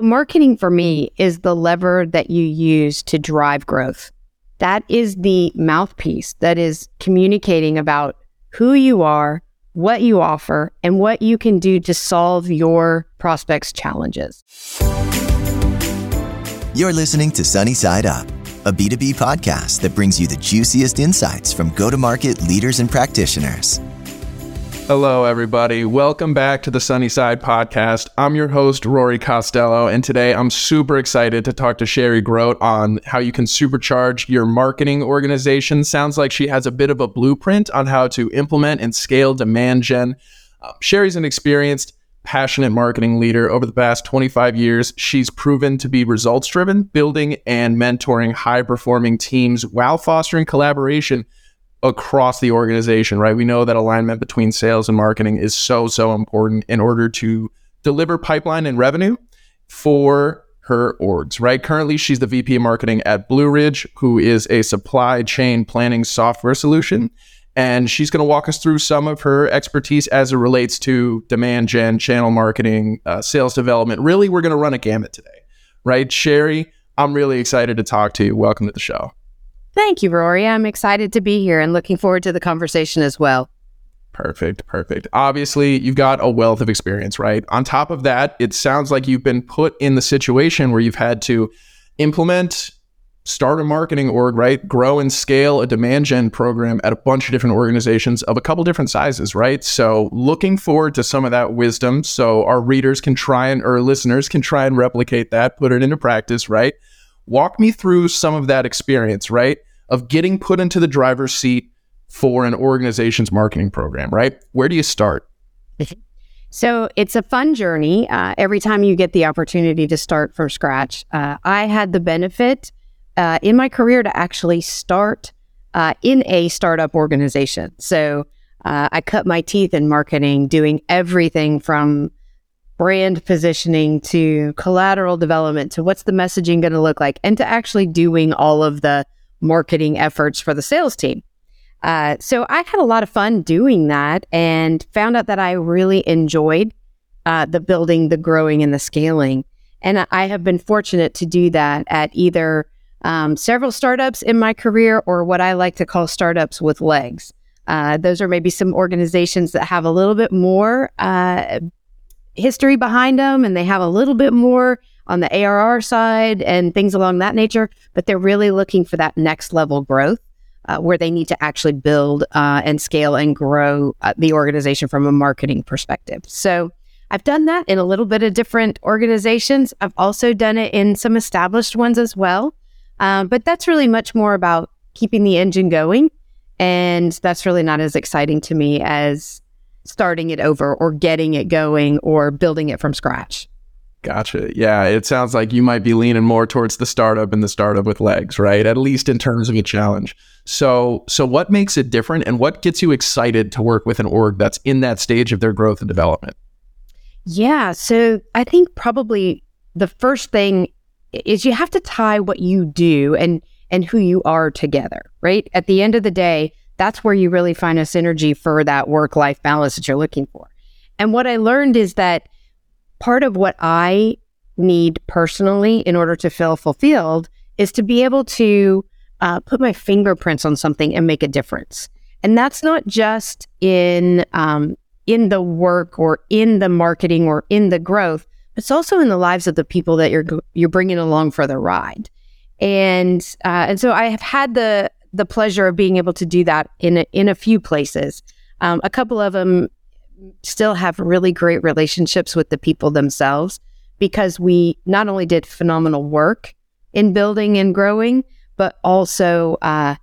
Marketing for me is the lever that you use to drive growth. That is the mouthpiece that is communicating about who you are, what you offer, and what you can do to solve your prospects' challenges. You're listening to Sunny Side Up, a B2B podcast that brings you the juiciest insights from go to market leaders and practitioners. Hello, everybody. Welcome back to the Sunny Side Podcast. I'm your host, Rory Costello, and today I'm super excited to talk to Sherry Grote on how you can supercharge your marketing organization. Sounds like she has a bit of a blueprint on how to implement and scale demand gen. Uh, Sherry's an experienced, passionate marketing leader. Over the past 25 years, she's proven to be results driven, building and mentoring high performing teams while fostering collaboration across the organization, right? We know that alignment between sales and marketing is so, so important in order to deliver pipeline and revenue for her orgs, right? Currently, she's the VP of marketing at Blue Ridge, who is a supply chain planning software solution. And she's going to walk us through some of her expertise as it relates to demand gen, channel marketing, uh, sales development. Really, we're going to run a gamut today, right? Sherry, I'm really excited to talk to you. Welcome to the show. Thank you, Rory. I'm excited to be here and looking forward to the conversation as well. Perfect, perfect. Obviously, you've got a wealth of experience, right? On top of that, it sounds like you've been put in the situation where you've had to implement, start a marketing org, right? Grow and scale a demand gen program at a bunch of different organizations of a couple different sizes, right? So, looking forward to some of that wisdom so our readers can try and, or listeners can try and replicate that, put it into practice, right? Walk me through some of that experience, right? Of getting put into the driver's seat for an organization's marketing program, right? Where do you start? So it's a fun journey. Uh, every time you get the opportunity to start from scratch, uh, I had the benefit uh, in my career to actually start uh, in a startup organization. So uh, I cut my teeth in marketing, doing everything from brand positioning to collateral development to what's the messaging going to look like and to actually doing all of the marketing efforts for the sales team. Uh, so I had a lot of fun doing that and found out that I really enjoyed uh, the building, the growing, and the scaling. And I have been fortunate to do that at either um, several startups in my career or what I like to call startups with legs. Uh, those are maybe some organizations that have a little bit more uh, history behind them and they have a little bit more on the ARR side and things along that nature, but they're really looking for that next level growth uh, where they need to actually build uh, and scale and grow uh, the organization from a marketing perspective. So I've done that in a little bit of different organizations. I've also done it in some established ones as well. Um, but that's really much more about keeping the engine going. And that's really not as exciting to me as starting it over or getting it going or building it from scratch. Gotcha. Yeah, it sounds like you might be leaning more towards the startup and the startup with legs, right? At least in terms of a challenge. So, so what makes it different and what gets you excited to work with an org that's in that stage of their growth and development? Yeah, so I think probably the first thing is you have to tie what you do and and who you are together, right? At the end of the day, that's where you really find a synergy for that work life balance that you're looking for. And what I learned is that part of what I need personally in order to feel fulfilled is to be able to uh, put my fingerprints on something and make a difference. And that's not just in um, in the work or in the marketing or in the growth. It's also in the lives of the people that you're you're bringing along for the ride. And uh, and so I have had the the pleasure of being able to do that in a, in a few places. Um, a couple of them still have really great relationships with the people themselves because we not only did phenomenal work in building and growing, but also uh,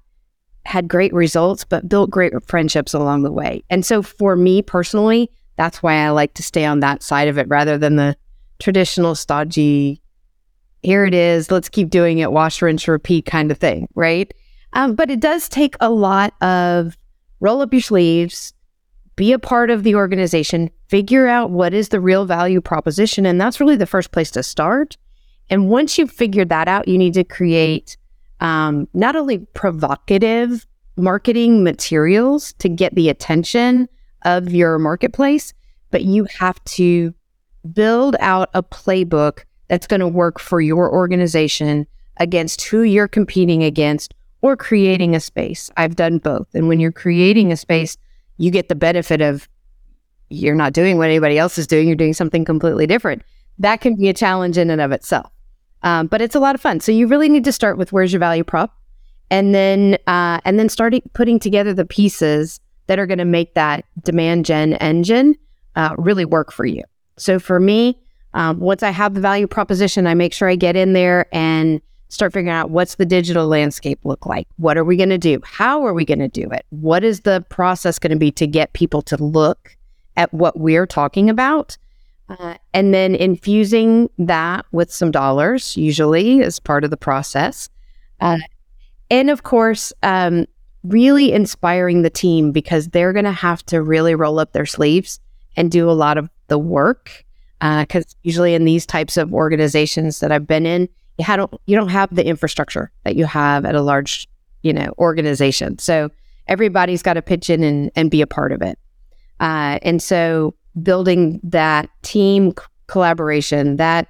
had great results, but built great friendships along the way. And so for me personally, that's why I like to stay on that side of it rather than the traditional stodgy, here it is, let's keep doing it, wash, rinse, repeat kind of thing, right? Um, but it does take a lot of roll up your sleeves, be a part of the organization, figure out what is the real value proposition. And that's really the first place to start. And once you've figured that out, you need to create um, not only provocative marketing materials to get the attention of your marketplace, but you have to build out a playbook that's going to work for your organization against who you're competing against or creating a space. I've done both. And when you're creating a space, you get the benefit of you're not doing what anybody else is doing, you're doing something completely different. That can be a challenge in and of itself. Um, but it's a lot of fun. So you really need to start with where's your value prop, and then uh, and then starting putting together the pieces that are going to make that demand gen engine uh, really work for you. So for me, um, once I have the value proposition, I make sure I get in there and start figuring out what's the digital landscape look like? What are we going to do? How are we going to do it? What is the process going to be to get people to look at what we're talking about? Uh, and then infusing that with some dollars, usually as part of the process. Uh, and of course, um, really inspiring the team because they're going to have to really roll up their sleeves and do a lot of the work. Because uh, usually in these types of organizations that I've been in, you don't you don't have the infrastructure that you have at a large you know organization. So everybody's got to pitch in and, and be a part of it. Uh, and so building that team c- collaboration, that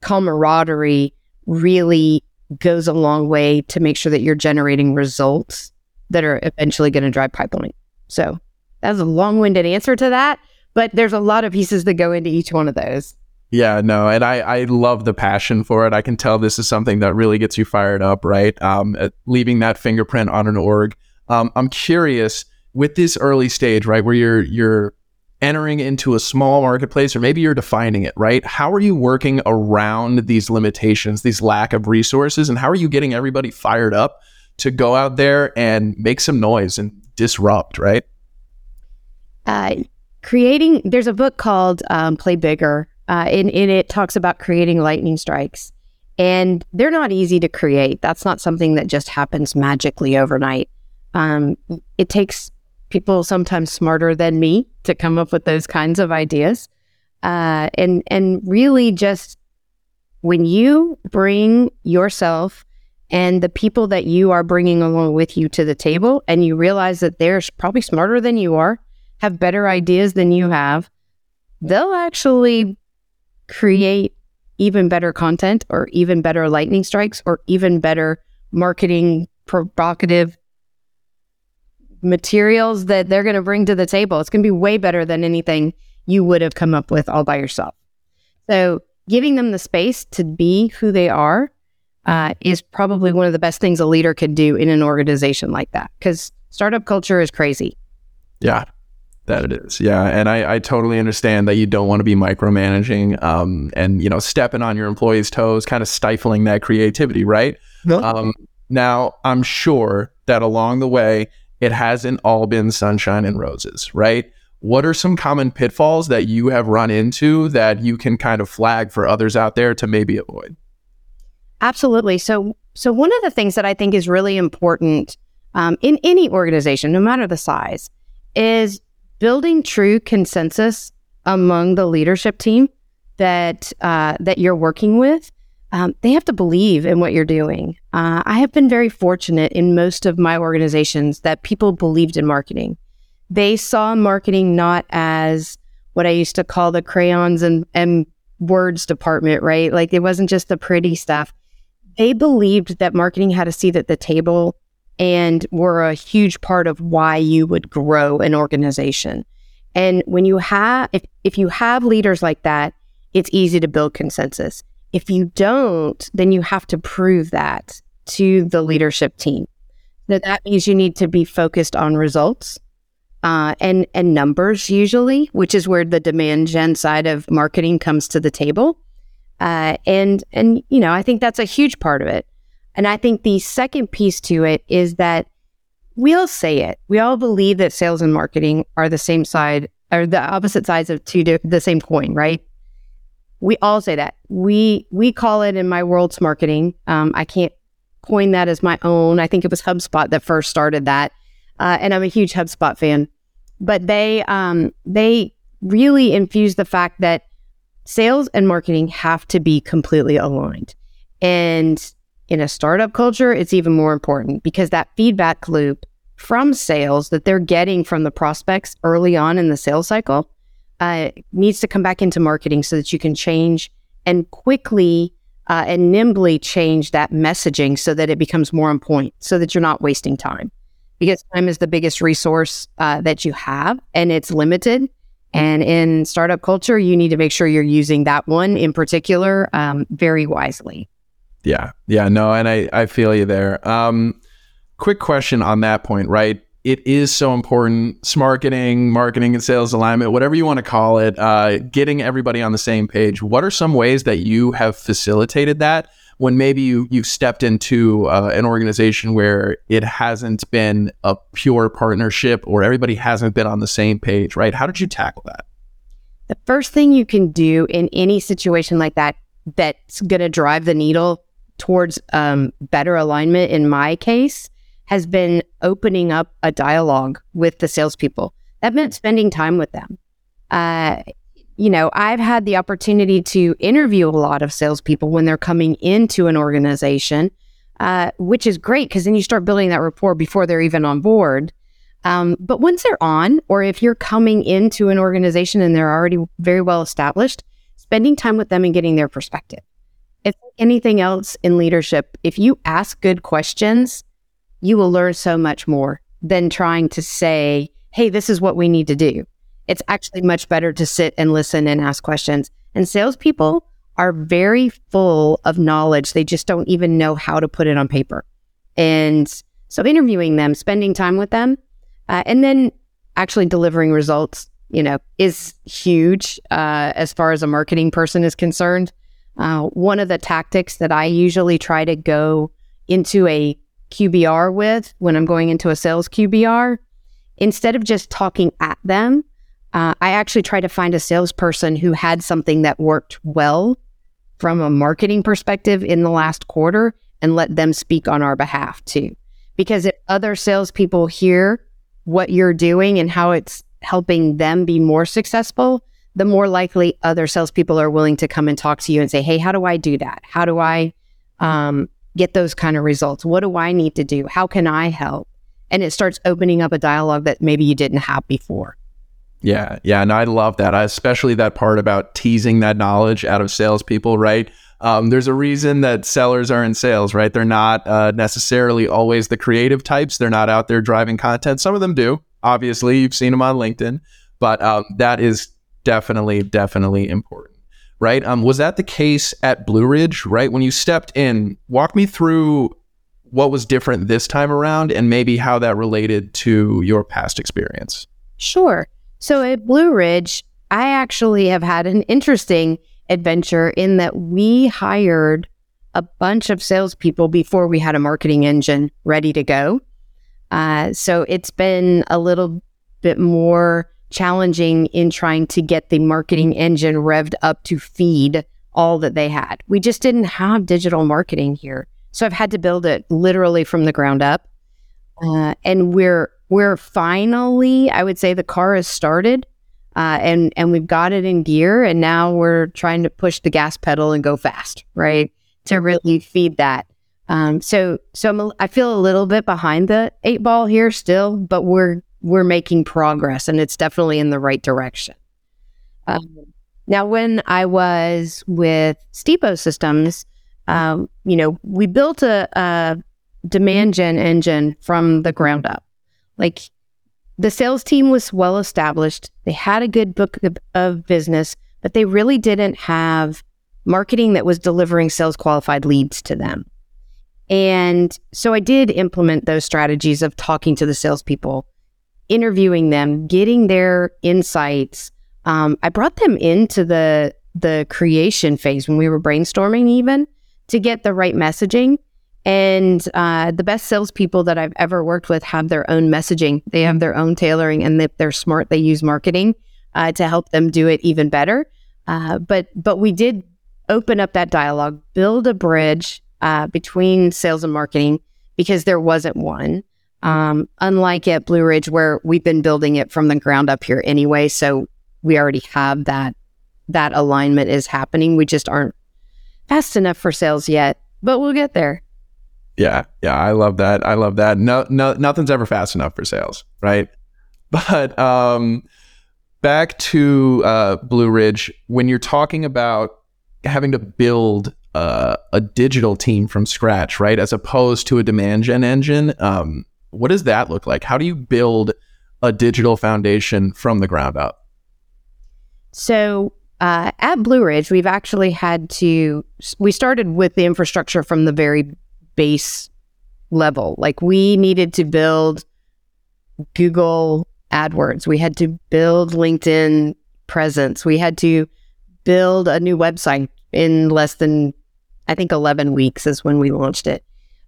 camaraderie, really goes a long way to make sure that you're generating results that are eventually going to drive pipeline. So that's a long-winded answer to that, but there's a lot of pieces that go into each one of those. Yeah, no, and I, I love the passion for it. I can tell this is something that really gets you fired up, right? Um, leaving that fingerprint on an org. Um, I'm curious with this early stage, right, where you're you're entering into a small marketplace, or maybe you're defining it, right? How are you working around these limitations, these lack of resources, and how are you getting everybody fired up to go out there and make some noise and disrupt, right? Uh, creating. There's a book called um, "Play Bigger." Uh, and, it talks about creating lightning strikes. And they're not easy to create. That's not something that just happens magically overnight. Um, it takes people sometimes smarter than me to come up with those kinds of ideas. Uh, and and really just when you bring yourself and the people that you are bringing along with you to the table, and you realize that they're probably smarter than you are, have better ideas than you have, they'll actually create even better content or even better lightning strikes or even better marketing provocative materials that they're going to bring to the table. It's going to be way better than anything you would have come up with all by yourself. So, giving them the space to be who they are uh, is probably one of the best things a leader could do in an organization like that because startup culture is crazy. Yeah, that it is. Yeah. And I, I totally understand that you don't want to be micromanaging um, and, you know, stepping on your employees' toes, kind of stifling that creativity, right? No. Um, now, I'm sure that along the way, it hasn't all been sunshine and roses, right? What are some common pitfalls that you have run into that you can kind of flag for others out there to maybe avoid? Absolutely. So, so one of the things that I think is really important um, in any organization, no matter the size, is building true consensus among the leadership team that uh, that you're working with. Um, they have to believe in what you're doing. Uh, I have been very fortunate in most of my organizations that people believed in marketing. They saw marketing not as what I used to call the crayons and, and words department, right? Like it wasn't just the pretty stuff. They believed that marketing had a seat at the table and were a huge part of why you would grow an organization. And when you have, if, if you have leaders like that, it's easy to build consensus. If you don't, then you have to prove that to the leadership team. So that means you need to be focused on results uh, and and numbers usually, which is where the demand gen side of marketing comes to the table. Uh, and and you know, I think that's a huge part of it. And I think the second piece to it is that we all say it. We all believe that sales and marketing are the same side or the opposite sides of two the same coin, right? We all say that. We we call it in my world smarketing. Um, I can't coin that as my own. I think it was HubSpot that first started that, uh, and I'm a huge HubSpot fan. But they um, they really infuse the fact that sales and marketing have to be completely aligned, and in a startup culture, it's even more important because that feedback loop from sales that they're getting from the prospects early on in the sales cycle uh, needs to come back into marketing so that you can change and quickly uh, and nimbly change that messaging so that it becomes more on point, so that you're not wasting time. Because time is the biggest resource uh, that you have, and it's limited. And in startup culture, you need to make sure you're using that one in particular um, very wisely. Yeah, yeah, no, and I I feel you there. Um, quick question on that point, right? It is so important. Marketing, marketing and sales alignment, whatever you want to call it, uh, getting everybody on the same page. What are some ways that you have facilitated that when maybe you you've stepped into uh, an organization where it hasn't been a pure partnership or everybody hasn't been on the same page, right? How did you tackle that? The first thing you can do in any situation like that that's going to drive the needle towards um, better alignment in my case has been opening up a dialogue with the salespeople. That meant spending time with them. Uh, you know, I've had the opportunity to interview a lot of salespeople when they're coming into an organization, uh, which is great because then you start building that rapport before they're even on board. Um, but once they're on, or if you're coming into an organization and they're already very well established, spending time with them and getting their perspective. If anything else in leadership, if you ask good questions, you will learn so much more than trying to say, hey, this is what we need to do. It's actually much better to sit and listen and ask questions. And salespeople are very full of knowledge. They just don't even know how to put it on paper. And so interviewing them, spending time with them, uh, and then actually delivering results, you know, is huge uh, as far as a marketing person is concerned. Uh, one of the tactics that I usually try to go into a QBR with when I'm going into a sales QBR, instead of just talking at them, uh, I actually try to find a salesperson who had something that worked well from a marketing perspective in the last quarter and let them speak on our behalf too. Because if other salespeople hear what you're doing and how it's helping them be more successful, the more likely other salespeople are willing to come and talk to you and say, Hey, how do I do that? How do I um, get those kind of results? What do I need to do? How can I help? And it starts opening up a dialogue that maybe you didn't have before. Yeah, yeah, and I love that. I, especially that part about teasing that knowledge out of salespeople, right? Um, there's a reason that sellers are in sales, right? They're not uh, necessarily always the creative types. They're not out there driving content. Some of them do. Obviously, you've seen them on LinkedIn, but um, that is definitely, definitely important, right? Um, was that the case at Blue Ridge, right? When you stepped in, walk me through what was different this time around and maybe how that related to your past experience. Sure. So at Blue Ridge, I actually have had an interesting adventure in that we hired a bunch of salespeople before we had a marketing engine ready to go. Uh, so it's been a little bit more challenging in trying to get the marketing engine revved up to feed all that they had. We just didn't have digital marketing here. So I've had to build it literally from the ground up. Uh, and we're we're finally, I would say the car has started uh, and and we've got it in gear and now we're trying to push the gas pedal and go fast, right? To really feed that. Um, so so I'm feel a little bit behind the eight ball here still, but we're we're making progress and it's definitely in the right direction. Um, now, when I was with Stibo Systems, um, you know, we built a, a demand gen engine from the ground up. Like the sales team was well established, they had a good book of, of business, but they really didn't have marketing that was delivering sales qualified leads to them. And so I did implement those strategies of talking to the salespeople, interviewing them, getting their insights. Um, I brought them into the the creation phase when we were brainstorming, even to get the right messaging. And uh, the best salespeople that I've ever worked with have their own messaging. They have their own tailoring, and if they're smart, they use marketing uh, to help them do it even better. Uh, but but we did open up that dialogue, build a bridge uh, between sales and marketing because there wasn't one. Um, unlike at Blue Ridge, where we've been building it from the ground up here anyway, so we already have that that alignment is happening. We just aren't fast enough for sales yet, but we'll get there. Yeah, yeah, I love that. I love that. No, no, nothing's ever fast enough for sales, right? But um, back to uh, Blue Ridge, when you're talking about having to build uh, a digital team from scratch, right? As opposed to a demand gen engine. Um, what does that look like? How do you build a digital foundation from the ground up? So uh, at Blue Ridge, we've actually had to, we started with the infrastructure from the very base level. Like we needed to build Google AdWords, we had to build LinkedIn presence, we had to build a new website in less than, I think, 11 weeks is when we launched it.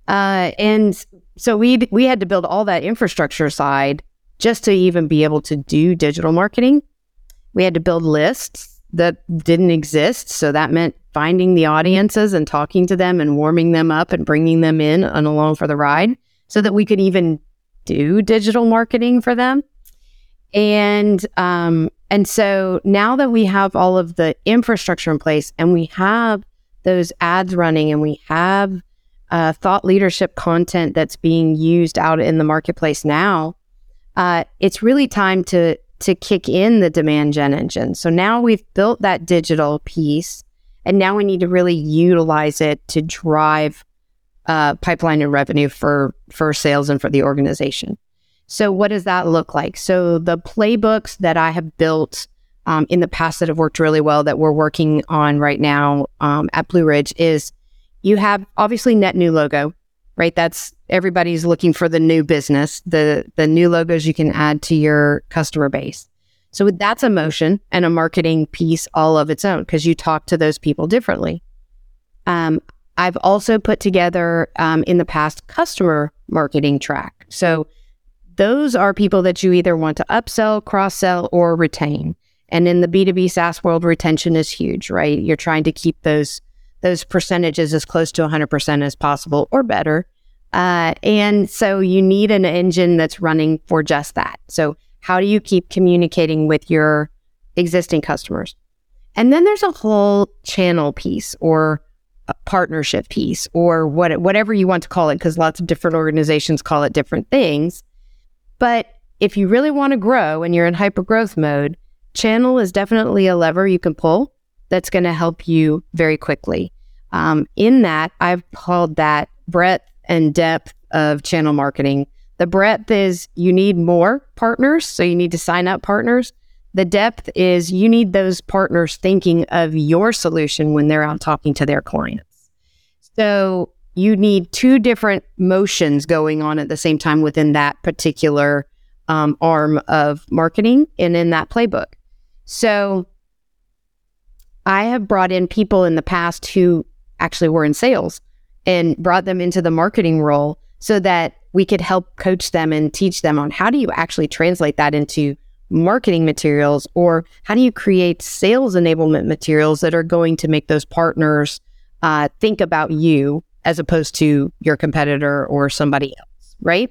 Uh, and so we we had to build all that infrastructure side just to even be able to do digital marketing. We had to build lists that didn't exist. So that meant finding the audiences and talking to them and warming them up and bringing them in and along for the ride so that we could even do digital marketing for them. And um, and so now that we have all of the infrastructure in place and we have those ads running and we have uh, thought leadership content that's being used out in the marketplace now, uh, it's really time to to kick in the demand gen engine. So now we've built that digital piece, and now we need to really utilize it to drive uh, pipeline and revenue for for sales and for the organization. So what does that look like? So the playbooks that I have built um, in the past that have worked really well that we're working on right now um, at Blue Ridge is you have obviously net new logo right? That's everybody's looking for the new business, the the new logos you can add to your customer base. So that's a motion and a marketing piece all of its own because you talk to those people differently. Um, I've also put together um, in the past customer marketing track. So those are people that you either want to upsell, cross sell, or retain. And in the B2B SaaS world, retention is huge, right? You're trying to keep those those percentages as close to 100% as possible or better. Uh, and so you need an engine that's running for just that. So, how do you keep communicating with your existing customers? And then there's a whole channel piece or a partnership piece or what, whatever you want to call it, because lots of different organizations call it different things. But if you really want to grow and you're in hyper growth mode, channel is definitely a lever you can pull that's going to help you very quickly. Um, in that, I've called that breadth and depth of channel marketing. The breadth is you need more partners, so you need to sign up partners. The depth is you need those partners thinking of your solution when they're out talking to their clients. So you need two different motions going on at the same time within that particular um, arm of marketing and in that playbook. So I have brought in people in the past who actually were in sales and brought them into the marketing role so that we could help coach them and teach them on how do you actually translate that into marketing materials or how do you create sales enablement materials that are going to make those partners uh, think about you as opposed to your competitor or somebody else, right?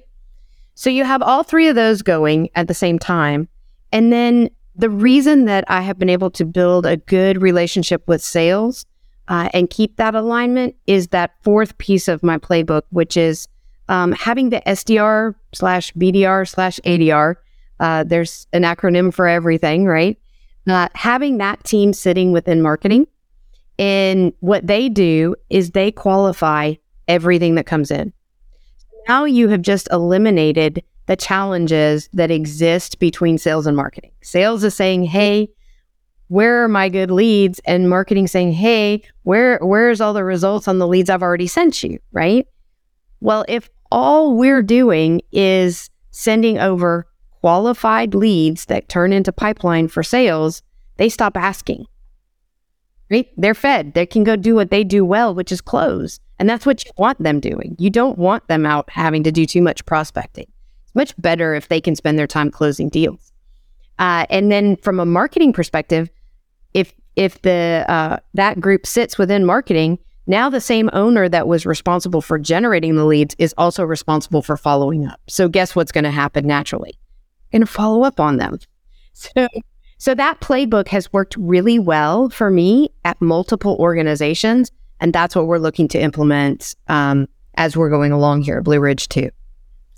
So you have all three of those going at the same time. And then the reason that I have been able to build a good relationship with sales uh, and keep that alignment is that fourth piece of my playbook, which is um, having the SDR slash BDR slash ADR. Uh, there's an acronym for everything, right? Uh, having that team sitting within marketing. And what they do is they qualify everything that comes in. Now you have just eliminated the challenges that exist between sales and marketing. Sales is saying, hey, where are my good leads? And marketing saying, hey, where where's all the results on the leads I've already sent you, right? Well, if all we're doing is sending over qualified leads that turn into pipeline for sales, they stop asking. Right? They're fed. They can go do what they do well, which is close. And that's what you want them doing. You don't want them out having to do too much prospecting. It's much better if they can spend their time closing deals. Uh, and then from a marketing perspective, if if the uh, that group sits within marketing, now the same owner that was responsible for generating the leads is also responsible for following up. So guess what's going to happen naturally? Going to follow up on them. So so that playbook has worked really well for me at multiple organizations, and that's what we're looking to implement um, as we're going along here at Blue Ridge too.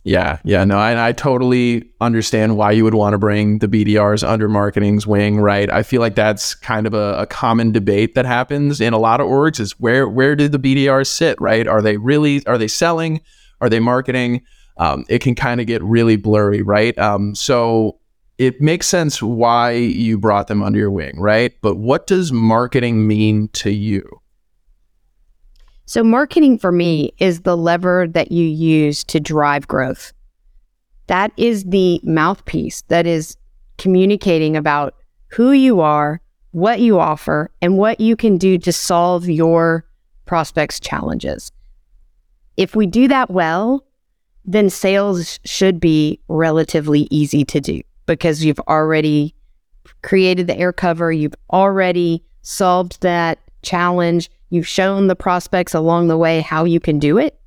Yeah, yeah, no, I, I totally understand why you would want to bring the BDRs under marketing's wing, right? I feel like that's kind of a, a, common debate that happens in a lot of orgs is where where did the BDRs sit, right? Are they really are they selling? Are they marketing? Um, it can kind of get really blurry, right? Um, so it makes sense why you brought them under your wing, right? But what does marketing mean to you? So, marketing for me is the lever that you use to drive growth. That is the mouthpiece that is communicating about who you are, what you offer, and what you can do to solve your prospects' challenges. If we do that well, then sales should be relatively easy to do because you've already created the air cover, you've already solved that challenge, you've shown the prospects along the way how you can do it.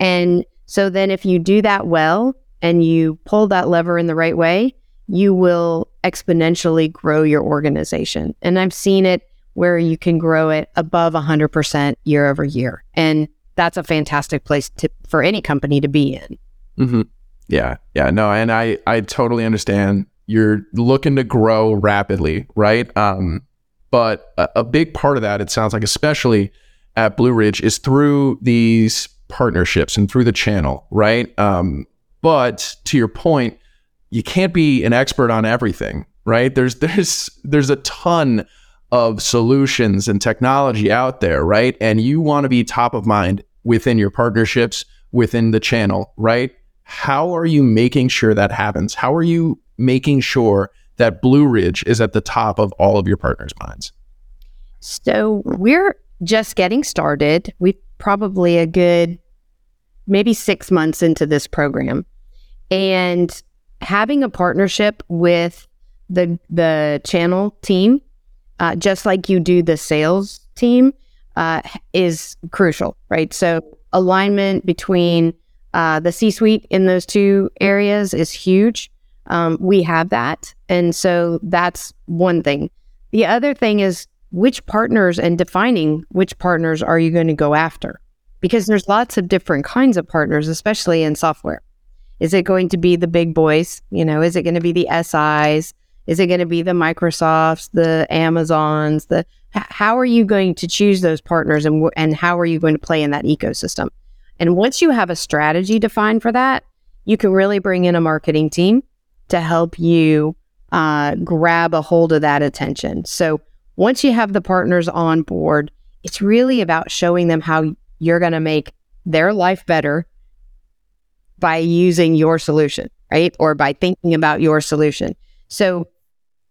And so then if you do that well and you pull that lever in the right way, you will exponentially grow your organization. And I've seen it where you can grow it above 100% year over year. And that's a fantastic place to, for any company to be in. Mm-hmm. Yeah, yeah, no, and I I totally understand. You're looking to grow rapidly, right? Um, but a, a big part of that, it sounds like, especially at Blue Ridge, is through these partnerships and through the channel, right? Um, but to your point, you can't be an expert on everything, right? There's there's there's a ton of solutions and technology out there, right? And you want to be top of mind within your partnerships, within the channel, right? How are you making sure that happens? How are you making sure that Blue Ridge is at the top of all of your partners' minds? So we're just getting started. We probably a good maybe six months into this program. And having a partnership with the the channel team, uh, just like you do the sales team, uh, is crucial, right? So alignment between uh, the C suite in those two areas is huge. Um, we have that. And so that's one thing. The other thing is which partners and defining which partners are you going to go after? Because there's lots of different kinds of partners, especially in software. Is it going to be the big boys? You know, is it going to be the SIs? Is it going to be the Microsofts, the Amazons? The how are you going to choose those partners, and and how are you going to play in that ecosystem? And once you have a strategy defined for that, you can really bring in a marketing team to help you uh, grab a hold of that attention. So once you have the partners on board, it's really about showing them how you're going to make their life better by using your solution, right? Or by thinking about your solution. So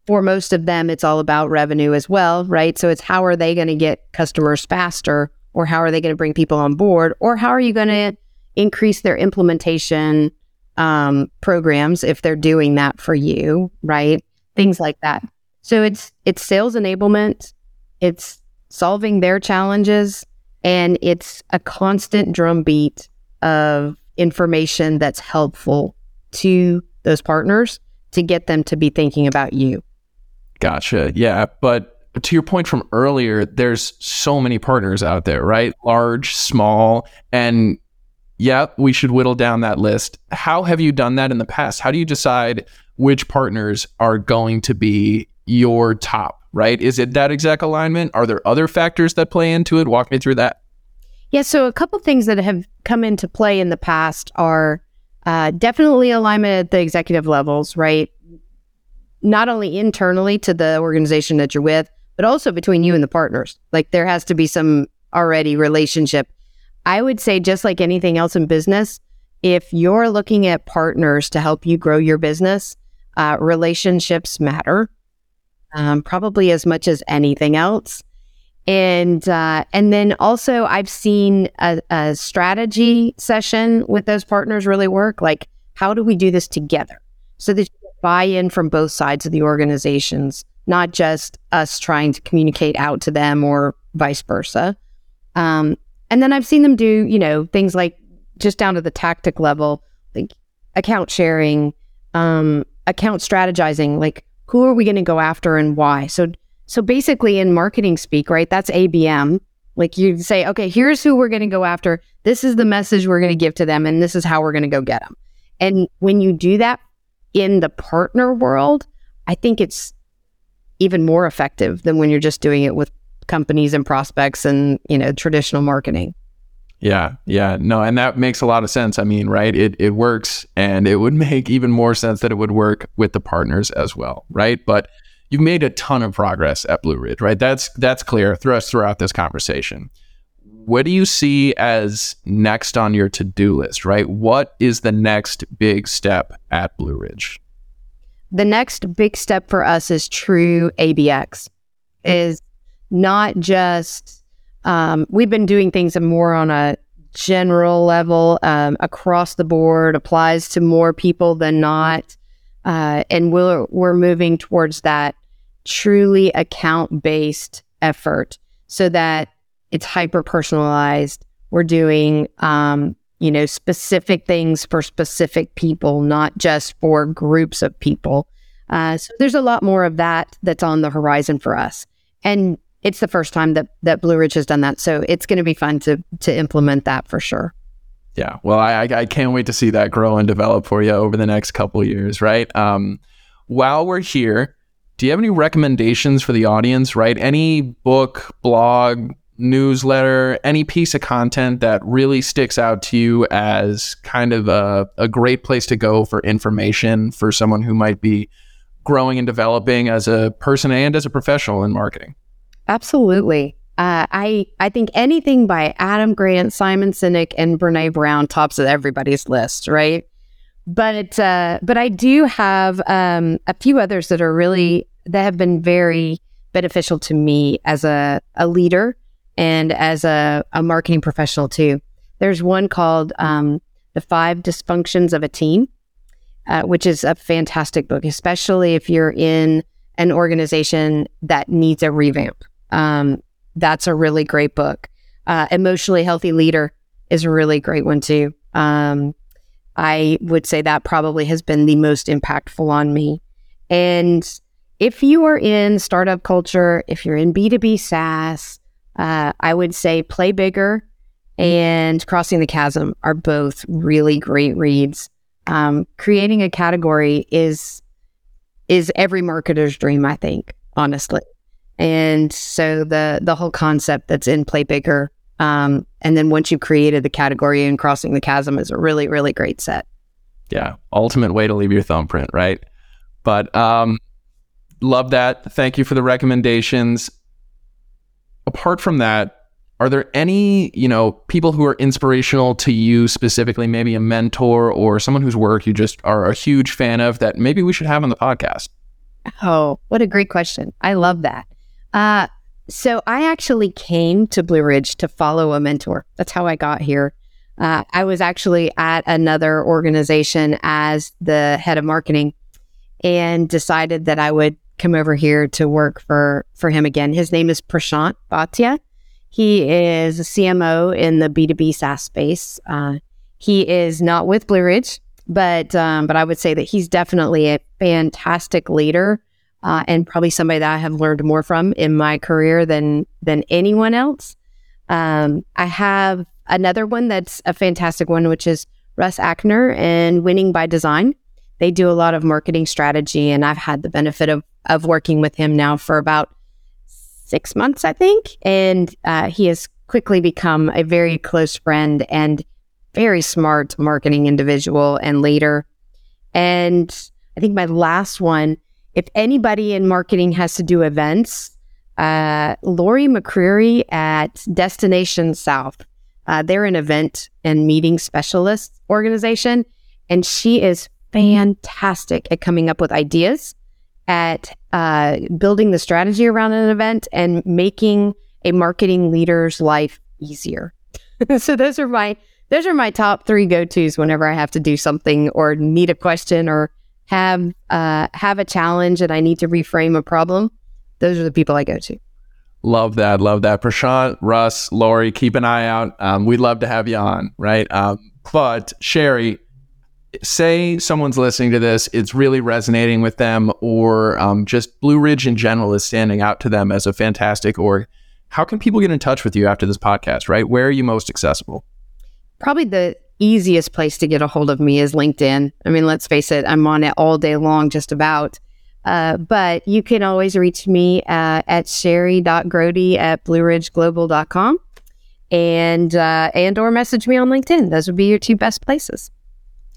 for most of them, it's all about revenue as well, right? So it's how are they going to get customers faster or how are they going to bring people on board or how are you going to increase their implementation um, programs if they're doing that for you right? Things like that. So it's it's sales enablement. It's solving their challenges. And it's a constant drumbeat of information that's helpful to those partners to get them to be thinking about you. Gotcha. Yeah but to your point from earlier, there's so many partners out there, right? Large, small, and yeah, we should whittle down that list. How have you done that in the past? How do you decide which partners are going to be your top, right? Is it that exact alignment? Are there other factors that play into it? Walk me through that. Yeah, so a couple things that have come into play in the past are uh, definitely alignment at the executive levels, right? Not only internally to the organization that you're with, but also between you and the partners. Like there has to be some already relationship. I would say, just like anything else in business, if you're looking at partners to help you grow your business, uh, relationships matter um, probably as much as anything else. And uh, and then also, I've seen a, a strategy session with those partners really work. Like, how do we do this together so that you buy in from both sides of the organizations not just us trying to communicate out to them or vice versa. Um, and then I've seen them do, you know, things like just down to the tactic level, like account sharing, um, account strategizing, like who are we going to go after and why? So, so basically in marketing speak, right? That's ABM. Like you say, okay, here's who we're going to go after. This is the message we're going to give to them, and this is how we're going to go get them. And when you do that in the partner world, I think it's even more effective than when you're just doing it with companies and prospects and, you know, traditional marketing. Yeah, yeah, no, and that makes a lot of sense. I mean, right? It it works, and it would make even more sense that it would work with the partners as well, right? But you've made a ton of progress at Blue Ridge, right? That's that's clear through us throughout this conversation. What do you see as next on your to-do list, right? What is the next big step at Blue Ridge? The next big step for us is true ABX. Is not just um, we've been doing things more on a general level um, across the board, applies to more people than not, uh, and we're we're moving towards that truly account based effort, so that it's hyper personalized. We're doing um, you know specific things for specific people, not just for groups of people. Uh, so there's a lot more of that that's on the horizon for us, and it's the first time that that Blue Ridge has done that. So it's going to be fun to to implement that for sure. Yeah, well, I I can't wait to see that grow and develop for you over the next couple years, right? Um, while we're here, do you have any recommendations for the audience? Right, any book, blog, newsletter, any piece of content that really sticks out to you as kind of a, a great place to go for information for someone who might be growing and developing as a person and as a professional in marketing? Absolutely. Uh, I I think anything by Adam Grant, Simon Sinek, and Brene Brown tops everybody's list, right? But uh, but I do have um, a few others that are really that have been very beneficial to me as a, a leader and as a, a marketing professional too. There's one called um, "The Five Dysfunctions of a Team," uh, which is a fantastic book, especially if you're in an organization that needs a revamp. Um, that's a really great book. Uh, Emotionally Healthy Leader is a really great one too. Um, I would say that probably has been the most impactful on me. And if you are in startup culture, if you're in B2B SaaS, uh, I would say Play Bigger and Crossing the Chasm are both really great reads. Um, creating a category is is every marketer's dream, I think, honestly. And so the the whole concept that's in Play Bigger, um, and then once you've created the category and crossing the chasm is a really really great set. Yeah, ultimate way to leave your thumbprint, right? But um, love that. Thank you for the recommendations. Apart from that, are there any you know people who are inspirational to you specifically? Maybe a mentor or someone whose work you just are a huge fan of that maybe we should have on the podcast. Oh, what a great question! I love that. Uh, so I actually came to Blue Ridge to follow a mentor. That's how I got here. Uh, I was actually at another organization as the head of marketing and decided that I would come over here to work for for him again. His name is Prashant Bhatia. He is a CMO in the B2B SaaS space. Uh, he is not with Blue Ridge, but um, but I would say that he's definitely a fantastic leader uh, and probably somebody that I have learned more from in my career than than anyone else. Um, I have another one that's a fantastic one, which is Russ Ackner and Winning by Design. They do a lot of marketing strategy, and I've had the benefit of of working with him now for about six months, I think, and uh, he has quickly become a very close friend and very smart marketing individual and leader. And I think my last one if anybody in marketing has to do events, uh, Lori McCreary at Destination South, uh, they're an event and meeting specialist organization, and she is fantastic at coming up with ideas, at uh, building the strategy around an event, and making a marketing leader's life easier. so those are my those are my top three go tos whenever I have to do something or need a question or have uh, have a challenge and I need to reframe a problem, those are the people I go to. Love that. Love that. Prashant, Russ, Lori, keep an eye out. Um, we'd love to have you on, right? Um, but Sherry, say someone's listening to this, it's really resonating with them, or um, just Blue Ridge in general is standing out to them as a fantastic org. How can people get in touch with you after this podcast, right? Where are you most accessible? Probably the easiest place to get a hold of me is LinkedIn. I mean, let's face it, I'm on it all day long, just about. Uh, but you can always reach me uh, at sherry.grote at blueridgeglobal.com and uh, and or message me on LinkedIn. Those would be your two best places.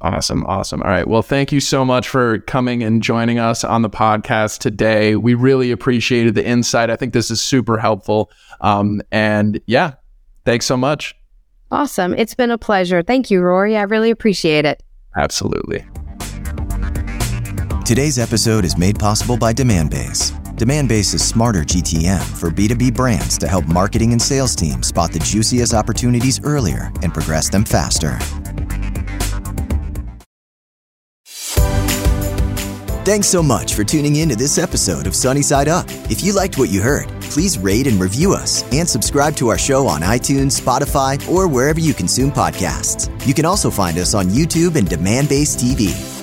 Awesome. Awesome. All right. Well, thank you so much for coming and joining us on the podcast today. We really appreciated the insight. I think this is super helpful. Um, and yeah, thanks so much. Awesome. It's been a pleasure. Thank you, Rory. I really appreciate it. Absolutely. Today's episode is made possible by Demandbase. Demandbase is smarter GTM for B2B brands to help marketing and sales teams spot the juiciest opportunities earlier and progress them faster. Thanks so much for tuning in to this episode of Sunny Side Up. If you liked what you heard, please rate and review us and subscribe to our show on iTunes, Spotify, or wherever you consume podcasts. You can also find us on YouTube and Demandbase TV.